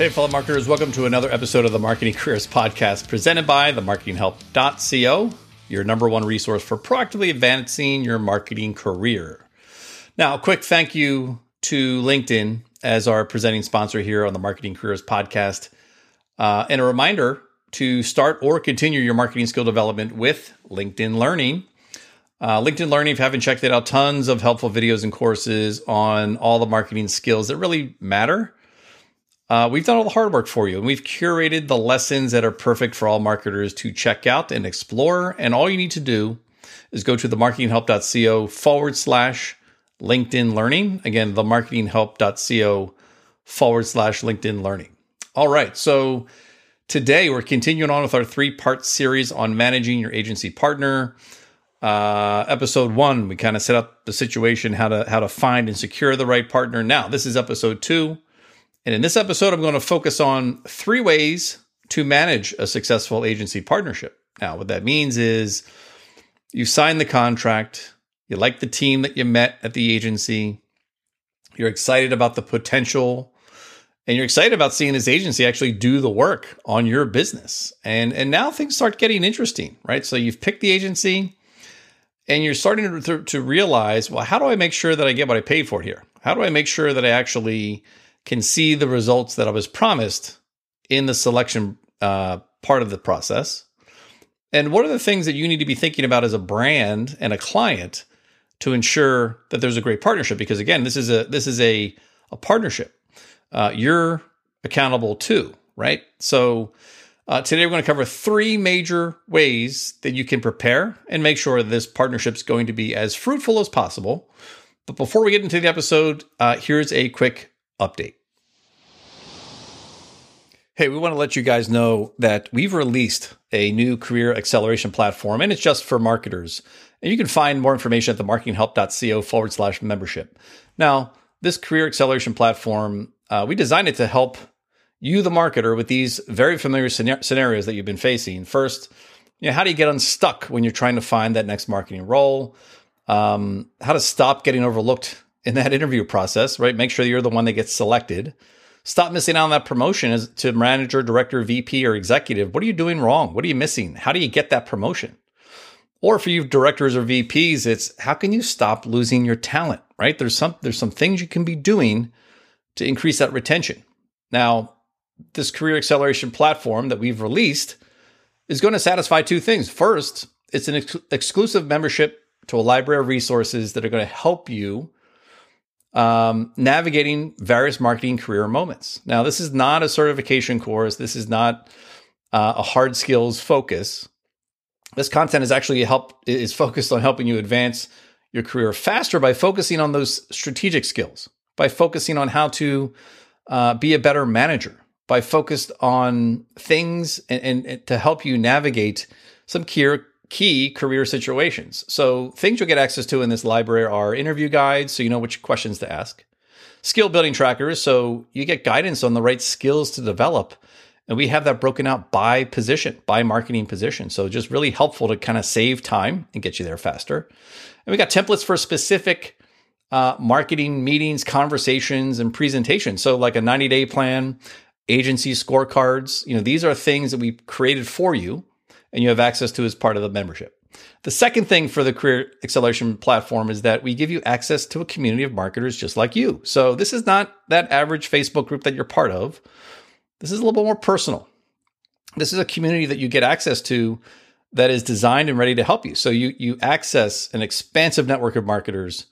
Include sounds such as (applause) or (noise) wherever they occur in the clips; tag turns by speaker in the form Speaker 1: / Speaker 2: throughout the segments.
Speaker 1: Hey, fellow marketers, welcome to another episode of the Marketing Careers Podcast presented by themarketinghelp.co, your number one resource for proactively advancing your marketing career. Now, a quick thank you to LinkedIn as our presenting sponsor here on the Marketing Careers Podcast. Uh, and a reminder to start or continue your marketing skill development with LinkedIn Learning. Uh, LinkedIn Learning, if you haven't checked it out, tons of helpful videos and courses on all the marketing skills that really matter uh, we've done all the hard work for you and we've curated the lessons that are perfect for all marketers to check out and explore. And all you need to do is go to themarketinghelp.co forward slash LinkedIn learning. Again, themarketinghelp.co forward slash LinkedIn learning. All right. So today we're continuing on with our three part series on managing your agency partner. Uh, episode one, we kind of set up the situation, how to, how to find and secure the right partner. Now, this is episode two and in this episode, I'm going to focus on three ways to manage a successful agency partnership. Now, what that means is you sign the contract, you like the team that you met at the agency, you're excited about the potential, and you're excited about seeing this agency actually do the work on your business. And and now things start getting interesting, right? So you've picked the agency and you're starting to, to realize, well, how do I make sure that I get what I paid for here? How do I make sure that I actually can see the results that I was promised in the selection uh, part of the process. And what are the things that you need to be thinking about as a brand and a client to ensure that there's a great partnership? Because again, this is a this is a a partnership. Uh, you're accountable too, right? So uh, today we're going to cover three major ways that you can prepare and make sure this partnership is going to be as fruitful as possible. But before we get into the episode, uh, here's a quick update. Hey, we want to let you guys know that we've released a new career acceleration platform, and it's just for marketers. And you can find more information at the marketinghelp.co forward slash membership. Now, this career acceleration platform, uh, we designed it to help you, the marketer, with these very familiar scenarios that you've been facing. First, you know, how do you get unstuck when you're trying to find that next marketing role? Um, how to stop getting overlooked in that (laughs) interview process, right? Make sure you're the one that gets selected. Stop missing out on that promotion as to manager, director, VP, or executive. What are you doing wrong? What are you missing? How do you get that promotion? Or for you directors or VPs, it's how can you stop losing your talent, right? There's some there's some things you can be doing to increase that retention. Now, this career acceleration platform that we've released is going to satisfy two things. First, it's an ex- exclusive membership to a library of resources that are going to help you um, navigating various marketing career moments. Now, this is not a certification course. This is not uh, a hard skills focus. This content is actually help is focused on helping you advance your career faster by focusing on those strategic skills, by focusing on how to uh, be a better manager, by focused on things and, and, and to help you navigate some key key career situations. So, things you'll get access to in this library are interview guides, so you know which questions to ask, skill building trackers, so you get guidance on the right skills to develop. And we have that broken out by position, by marketing position. So, just really helpful to kind of save time and get you there faster. And we got templates for specific uh, marketing meetings, conversations, and presentations. So, like a 90 day plan, agency scorecards, you know, these are things that we created for you and you have access to as part of the membership. The second thing for the Career Acceleration platform is that we give you access to a community of marketers just like you. So this is not that average Facebook group that you're part of. This is a little bit more personal. This is a community that you get access to that is designed and ready to help you. So you you access an expansive network of marketers.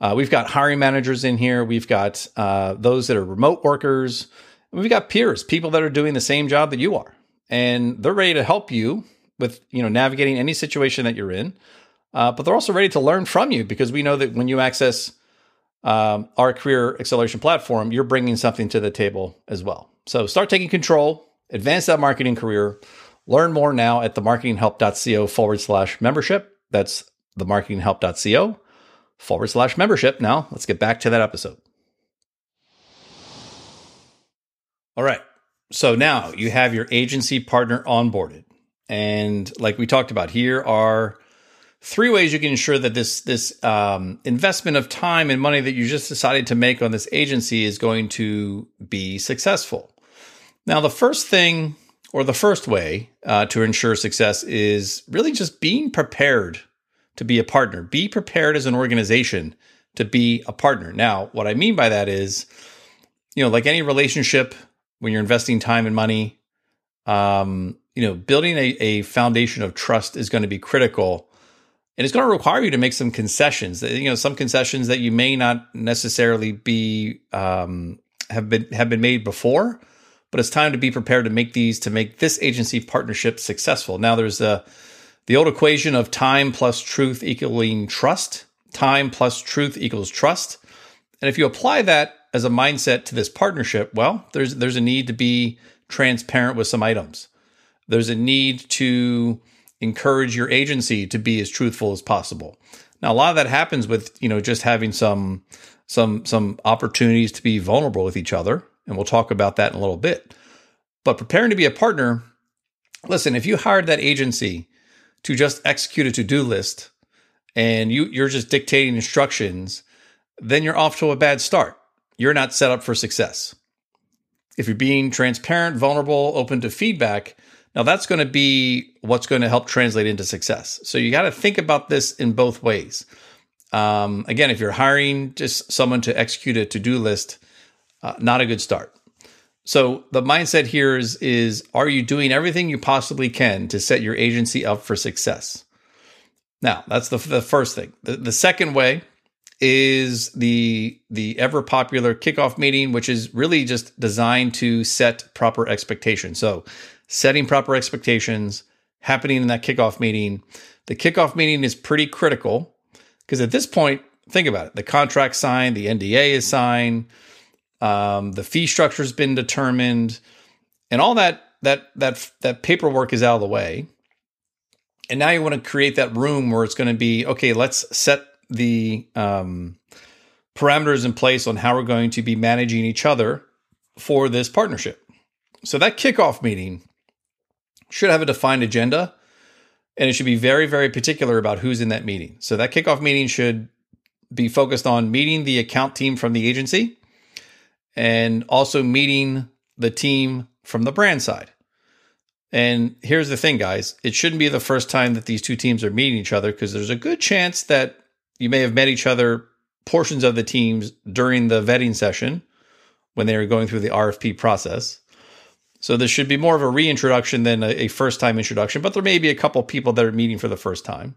Speaker 1: Uh, we've got hiring managers in here. We've got uh, those that are remote workers. We've got peers, people that are doing the same job that you are, and they're ready to help you with you know navigating any situation that you're in. Uh, but they're also ready to learn from you because we know that when you access um, our career acceleration platform, you're bringing something to the table as well. So start taking control, advance that marketing career. Learn more now at themarketinghelp.co forward slash membership. That's themarketinghelp.co forward slash membership. Now let's get back to that episode. All right. So now you have your agency partner onboarded. And like we talked about, here are three ways you can ensure that this this um, investment of time and money that you just decided to make on this agency is going to be successful. Now, the first thing or the first way uh, to ensure success is really just being prepared to be a partner. Be prepared as an organization to be a partner. Now, what I mean by that is, you know, like any relationship, when you're investing time and money, um, you know, building a, a foundation of trust is going to be critical. And it's going to require you to make some concessions. You know, some concessions that you may not necessarily be um, have been have been made before, but it's time to be prepared to make these to make this agency partnership successful. Now, there's a the old equation of time plus truth equaling trust. Time plus truth equals trust. And if you apply that as a mindset to this partnership, well, there's there's a need to be transparent with some items. There's a need to encourage your agency to be as truthful as possible. Now, a lot of that happens with you know just having some some some opportunities to be vulnerable with each other, and we'll talk about that in a little bit. But preparing to be a partner, listen, if you hired that agency to just execute a to-do list and you you're just dictating instructions, then you're off to a bad start. You're not set up for success. If you're being transparent, vulnerable, open to feedback, now that's going to be what's going to help translate into success. So you got to think about this in both ways. Um, again, if you're hiring just someone to execute a to-do list, uh, not a good start. So the mindset here is is are you doing everything you possibly can to set your agency up for success? Now, that's the, the first thing. The, the second way is the the ever popular kickoff meeting, which is really just designed to set proper expectations. So, setting proper expectations happening in that kickoff meeting. The kickoff meeting is pretty critical because at this point, think about it: the contract signed, the NDA is signed um, the fee structure has been determined, and all that that that that paperwork is out of the way. And now you want to create that room where it's going to be okay. Let's set the um, parameters in place on how we're going to be managing each other for this partnership. So that kickoff meeting should have a defined agenda and it should be very, very particular about who's in that meeting. So that kickoff meeting should be focused on meeting the account team from the agency and also meeting the team from the brand side. And here's the thing, guys it shouldn't be the first time that these two teams are meeting each other because there's a good chance that you may have met each other, portions of the teams during the vetting session when they were going through the RFP process. So this should be more of a reintroduction than a, a first time introduction, but there may be a couple people that are meeting for the first time.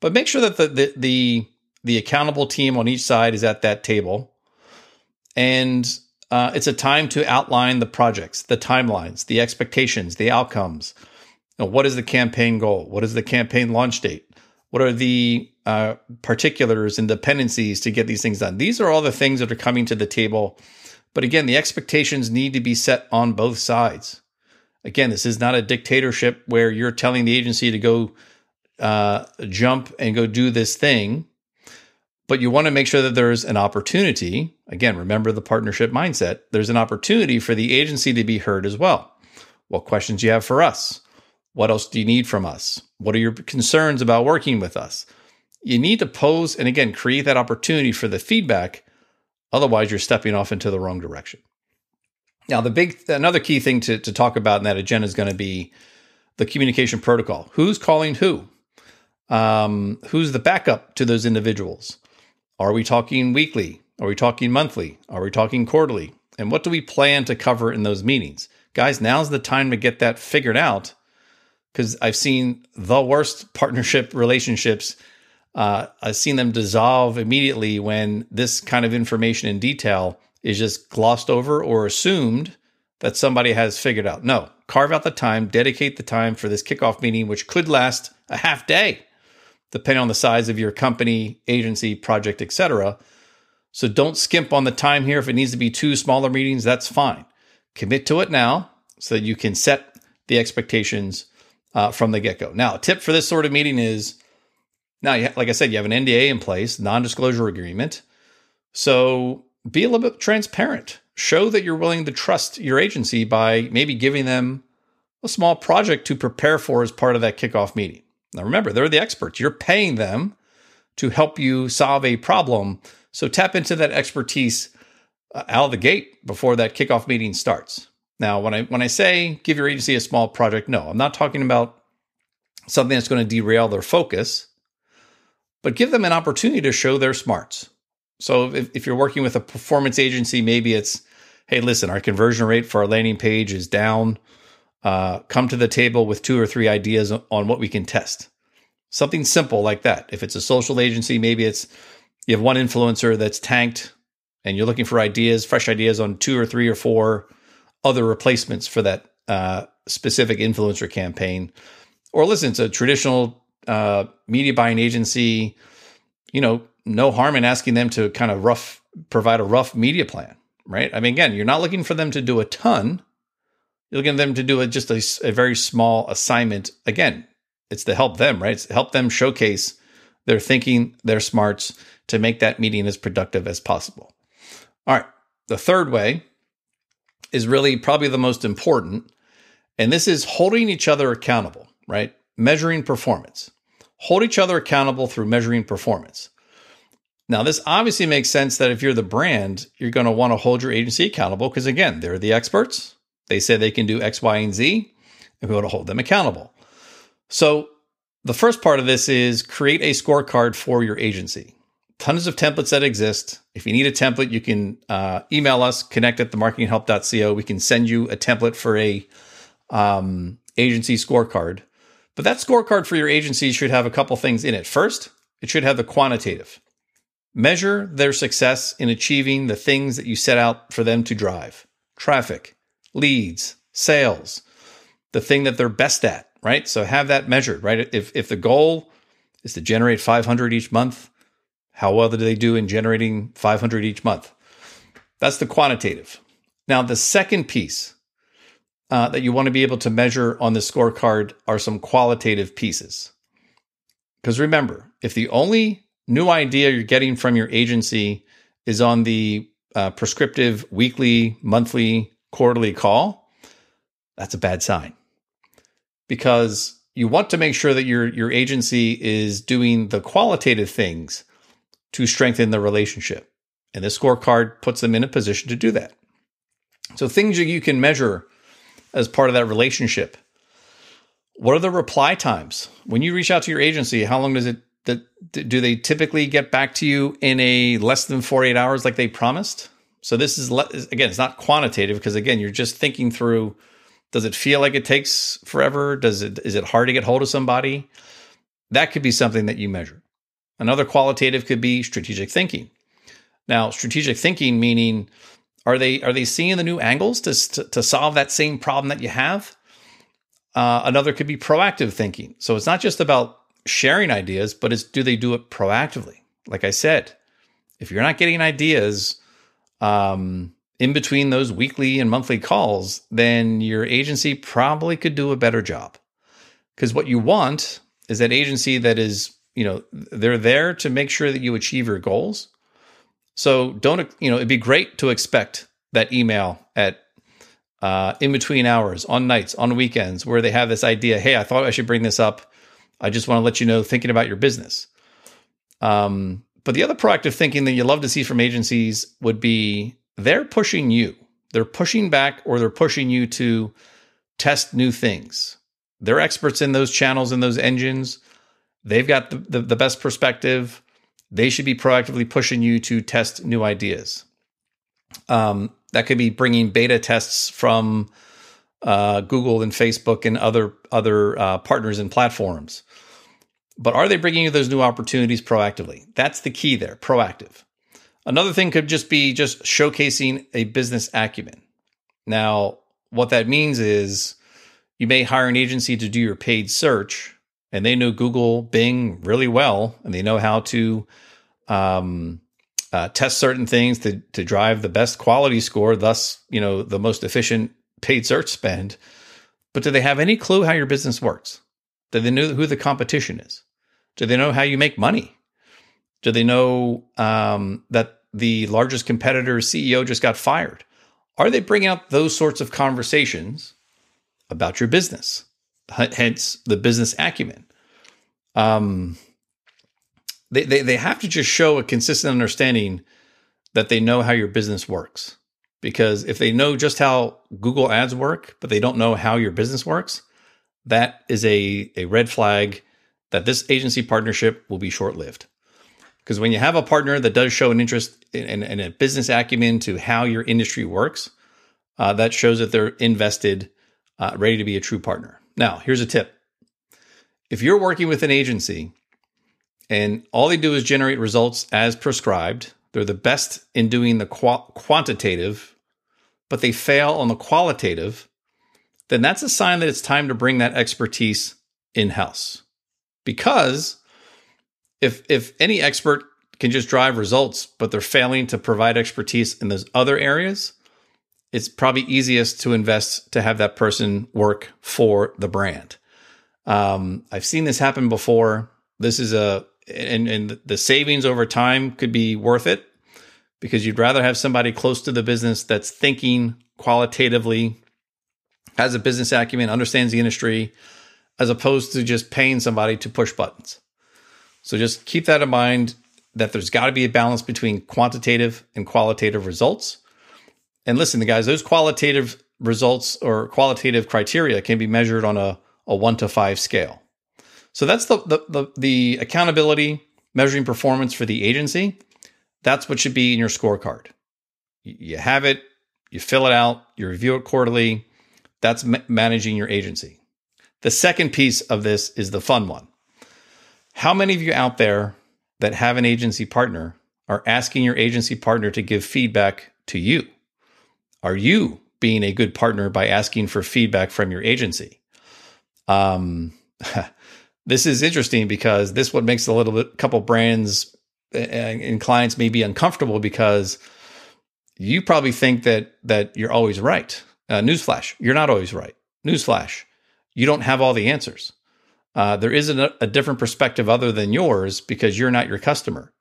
Speaker 1: But make sure that the, the the the accountable team on each side is at that table and uh, it's a time to outline the projects, the timelines, the expectations, the outcomes. You know, what is the campaign goal? What is the campaign launch date? What are the uh, particulars and dependencies to get these things done? These are all the things that are coming to the table. But again, the expectations need to be set on both sides. Again, this is not a dictatorship where you're telling the agency to go uh, jump and go do this thing but you want to make sure that there's an opportunity. Again, remember the partnership mindset. There's an opportunity for the agency to be heard as well. What questions do you have for us? What else do you need from us? What are your concerns about working with us? You need to pose and again create that opportunity for the feedback. Otherwise, you're stepping off into the wrong direction. Now, the big another key thing to, to talk about in that agenda is going to be the communication protocol. Who's calling who? Um, who's the backup to those individuals? Are we talking weekly? Are we talking monthly? Are we talking quarterly? And what do we plan to cover in those meetings? Guys, now's the time to get that figured out because I've seen the worst partnership relationships. Uh, I've seen them dissolve immediately when this kind of information in detail is just glossed over or assumed that somebody has figured out. No, carve out the time, dedicate the time for this kickoff meeting, which could last a half day depending on the size of your company, agency, project, etc. So don't skimp on the time here. If it needs to be two smaller meetings, that's fine. Commit to it now so that you can set the expectations uh, from the get go. Now, a tip for this sort of meeting is now, like I said, you have an NDA in place, non disclosure agreement. So be a little bit transparent. Show that you're willing to trust your agency by maybe giving them a small project to prepare for as part of that kickoff meeting. Now remember, they're the experts. You're paying them to help you solve a problem. So tap into that expertise uh, out of the gate before that kickoff meeting starts. Now, when I when I say give your agency a small project, no, I'm not talking about something that's going to derail their focus, but give them an opportunity to show their smarts. So if, if you're working with a performance agency, maybe it's, hey, listen, our conversion rate for our landing page is down. Uh, come to the table with two or three ideas on what we can test. Something simple like that. If it's a social agency, maybe it's you have one influencer that's tanked and you're looking for ideas, fresh ideas on two or three or four other replacements for that uh, specific influencer campaign. Or listen, it's a traditional uh, media buying agency. You know, no harm in asking them to kind of rough provide a rough media plan, right? I mean, again, you're not looking for them to do a ton. You're looking for them to do a, just a, a very small assignment. Again, it's to help them, right? It's help them showcase their thinking, their smarts to make that meeting as productive as possible. All right. The third way is really probably the most important. And this is holding each other accountable, right? Measuring performance. Hold each other accountable through measuring performance. Now, this obviously makes sense that if you're the brand, you're going to want to hold your agency accountable because, again, they're the experts. They say they can do X, Y, and Z, and we want to hold them accountable. So, the first part of this is create a scorecard for your agency. Tons of templates that exist. If you need a template, you can uh, email us, connect at themarketinghelp.co. We can send you a template for a um, agency scorecard. But that scorecard for your agency should have a couple things in it. First, it should have the quantitative. Measure their success in achieving the things that you set out for them to drive traffic, leads, sales, the thing that they're best at, right? So have that measured, right? If, if the goal is to generate 500 each month, how well do they do in generating 500 each month? That's the quantitative. Now, the second piece uh, that you want to be able to measure on the scorecard are some qualitative pieces. Because remember, if the only new idea you're getting from your agency is on the uh, prescriptive weekly, monthly, quarterly call, that's a bad sign. Because you want to make sure that your your agency is doing the qualitative things to strengthen the relationship. And this scorecard puts them in a position to do that. So things that you can measure as part of that relationship. What are the reply times? When you reach out to your agency, how long does it that do they typically get back to you in a less than 48 hours like they promised? So this is again it's not quantitative because again you're just thinking through does it feel like it takes forever? Does it is it hard to get hold of somebody? That could be something that you measure. Another qualitative could be strategic thinking. Now strategic thinking meaning are they are they seeing the new angles to to, to solve that same problem that you have uh, another could be proactive thinking so it's not just about sharing ideas, but it's do they do it proactively? Like I said, if you're not getting ideas um, in between those weekly and monthly calls, then your agency probably could do a better job. Because what you want is that agency that is, you know, they're there to make sure that you achieve your goals. So don't, you know, it'd be great to expect that email at uh, in between hours, on nights, on weekends, where they have this idea. Hey, I thought I should bring this up I just want to let you know thinking about your business. Um, but the other proactive thinking that you love to see from agencies would be they're pushing you. They're pushing back or they're pushing you to test new things. They're experts in those channels and those engines. They've got the, the, the best perspective. They should be proactively pushing you to test new ideas. Um, that could be bringing beta tests from uh, Google and Facebook and other other uh, partners and platforms. But are they bringing you those new opportunities proactively? That's the key there, proactive. Another thing could just be just showcasing a business acumen. Now, what that means is you may hire an agency to do your paid search, and they know Google, Bing really well, and they know how to um, uh, test certain things to to drive the best quality score, thus, you know, the most efficient paid search spend, but do they have any clue how your business works? Do they know who the competition is? Do they know how you make money? Do they know um, that the largest competitor's CEO just got fired? Are they bringing up those sorts of conversations about your business? Hence the business acumen. Um, they, they, they have to just show a consistent understanding that they know how your business works. because if they know just how Google ads work, but they don't know how your business works, that is a, a red flag that this agency partnership will be short lived. Because when you have a partner that does show an interest and in, in, a business acumen to how your industry works, uh, that shows that they're invested, uh, ready to be a true partner. Now, here's a tip if you're working with an agency and all they do is generate results as prescribed, they're the best in doing the qu- quantitative, but they fail on the qualitative, then that's a sign that it's time to bring that expertise in house. Because if if any expert can just drive results, but they're failing to provide expertise in those other areas, it's probably easiest to invest to have that person work for the brand. Um, I've seen this happen before. This is a and, and the savings over time could be worth it because you'd rather have somebody close to the business that's thinking qualitatively, has a business acumen, understands the industry, as opposed to just paying somebody to push buttons. So just keep that in mind that there's got to be a balance between quantitative and qualitative results. And listen, the guys, those qualitative results or qualitative criteria can be measured on a, a one to five scale. So that's the, the, the, the accountability measuring performance for the agency. That's what should be in your scorecard. You have it, you fill it out, you review it quarterly. That's ma- managing your agency. The second piece of this is the fun one. How many of you out there that have an agency partner are asking your agency partner to give feedback to you? Are you being a good partner by asking for feedback from your agency? Um, (laughs) this is interesting because this what makes a little bit couple brands and clients may be uncomfortable because you probably think that that you're always right. Uh, newsflash: you're not always right. Newsflash: you don't have all the answers. Uh, there isn't a, a, different perspective other than yours because you're not your customer,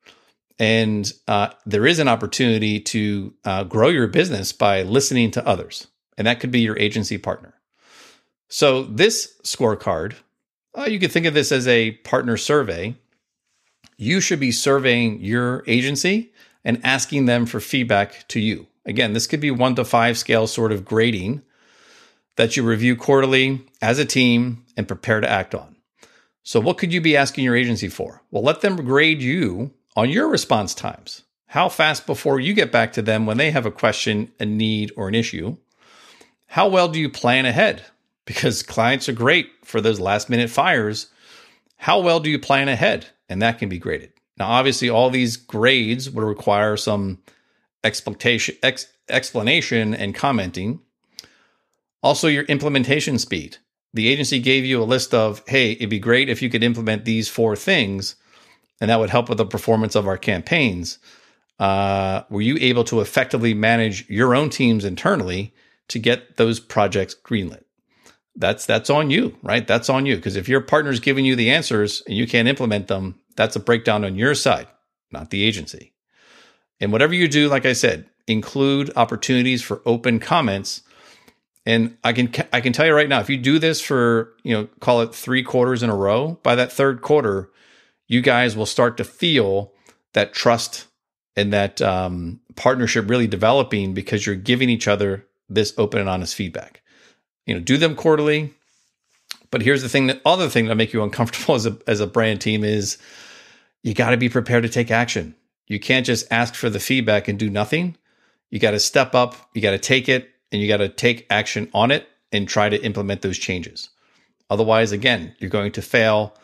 Speaker 1: and uh, there is an opportunity to uh, grow your business by listening to others, and that could be your agency partner. So this scorecard, uh, you could think of this as a partner survey you should be surveying your agency and asking them for feedback to you. Again, this could be one to five scale sort of grading that you review quarterly as a team and prepare to act on. So, what could you be asking your agency for? Well, let them grade you on your response times. How fast before you get back to them when they have a question, a need, or an issue? How well do you plan ahead? (laughs) Because clients are great for those last minute fires. How well do you plan ahead? and that can be graded. Now, obviously, all these grades would require some explanation, ex, explanation and commenting. Also, your implementation speed. The agency gave you a list of, hey, it'd be great if you could implement these four things, and that would help with the performance of our campaigns. Uh, were you able to effectively manage your own teams internally to get those projects greenlit? that's that's on you, right? That's on you because if your partner's giving you the answers and you can't implement them, that's a breakdown on your side, not the agency. And whatever you do, like I said, include opportunities for open comments. And I can I can tell you right now, if you do this for you know call it three quarters in a row, by that third quarter, you guys will start to feel that trust and that um, partnership really developing because you're giving each other this open and honest feedback you know, do them quarterly. But here's the thing that other thing that make you uncomfortable (laughs) as a as a brand team is you got to be prepared to take action. You can't just ask for the feedback and do nothing. You got to step up, you got to take it, and you got to take action on it and try to implement those changes. Otherwise, again, you're going to fail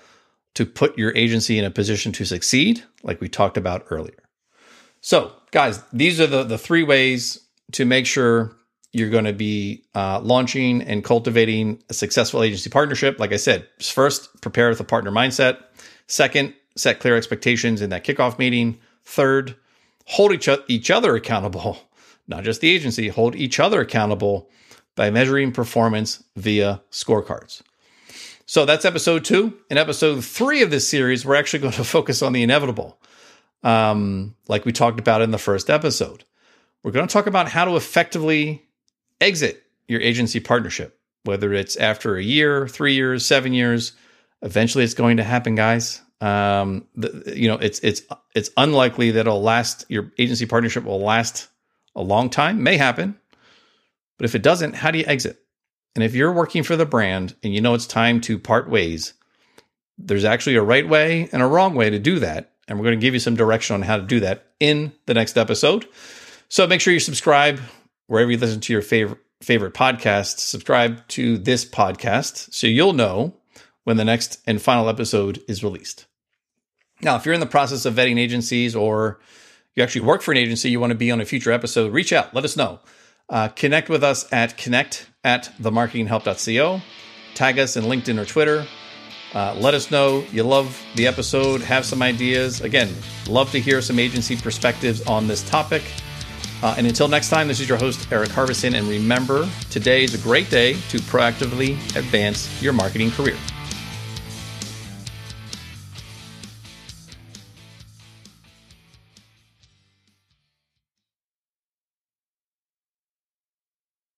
Speaker 1: to put your agency in a position to succeed, like we talked about earlier. So, guys, these are the, the three ways to make sure you're going to be uh, launching and cultivating a successful agency partnership. Like I said, first, prepare with a partner mindset. Second, set clear expectations in that kickoff meeting. Third, hold each, each other accountable, (laughs) not just the agency, hold each other accountable by measuring performance via scorecards. So that's episode two. In episode three of this series, we're actually going (laughs) to focus on the inevitable, um, like we talked about in the first episode. We're going to talk about how to effectively exit your agency partnership, whether it's after a year, three years, seven years. Eventually, it's going to happen, guys. Um, the, you know, it's it's it's unlikely that it'll last. Your agency partnership will last a long time, may happen. But if it doesn't, how do you exit? And if you're working for the brand and you know it's time to part ways, there's actually a right way and a wrong way to do that. And we're going to give you some direction on how to do that in the next episode. So make sure you subscribe wherever you listen to your favorite favorite podcast. Subscribe to this podcast so you'll know when the next and final episode is released. Now, if you're in the process of vetting agencies or you actually work for an agency, you want to be on a future episode, reach out, let us know. Uh, connect with us at connect at themarketinghelp.co. Tag us in LinkedIn or Twitter. Uh, let us know you love the episode, have some ideas. Again, love to hear some agency perspectives on this topic. Uh, and until next time, this is your host, Eric Harbison. And remember, today is a great day to proactively advance your marketing career.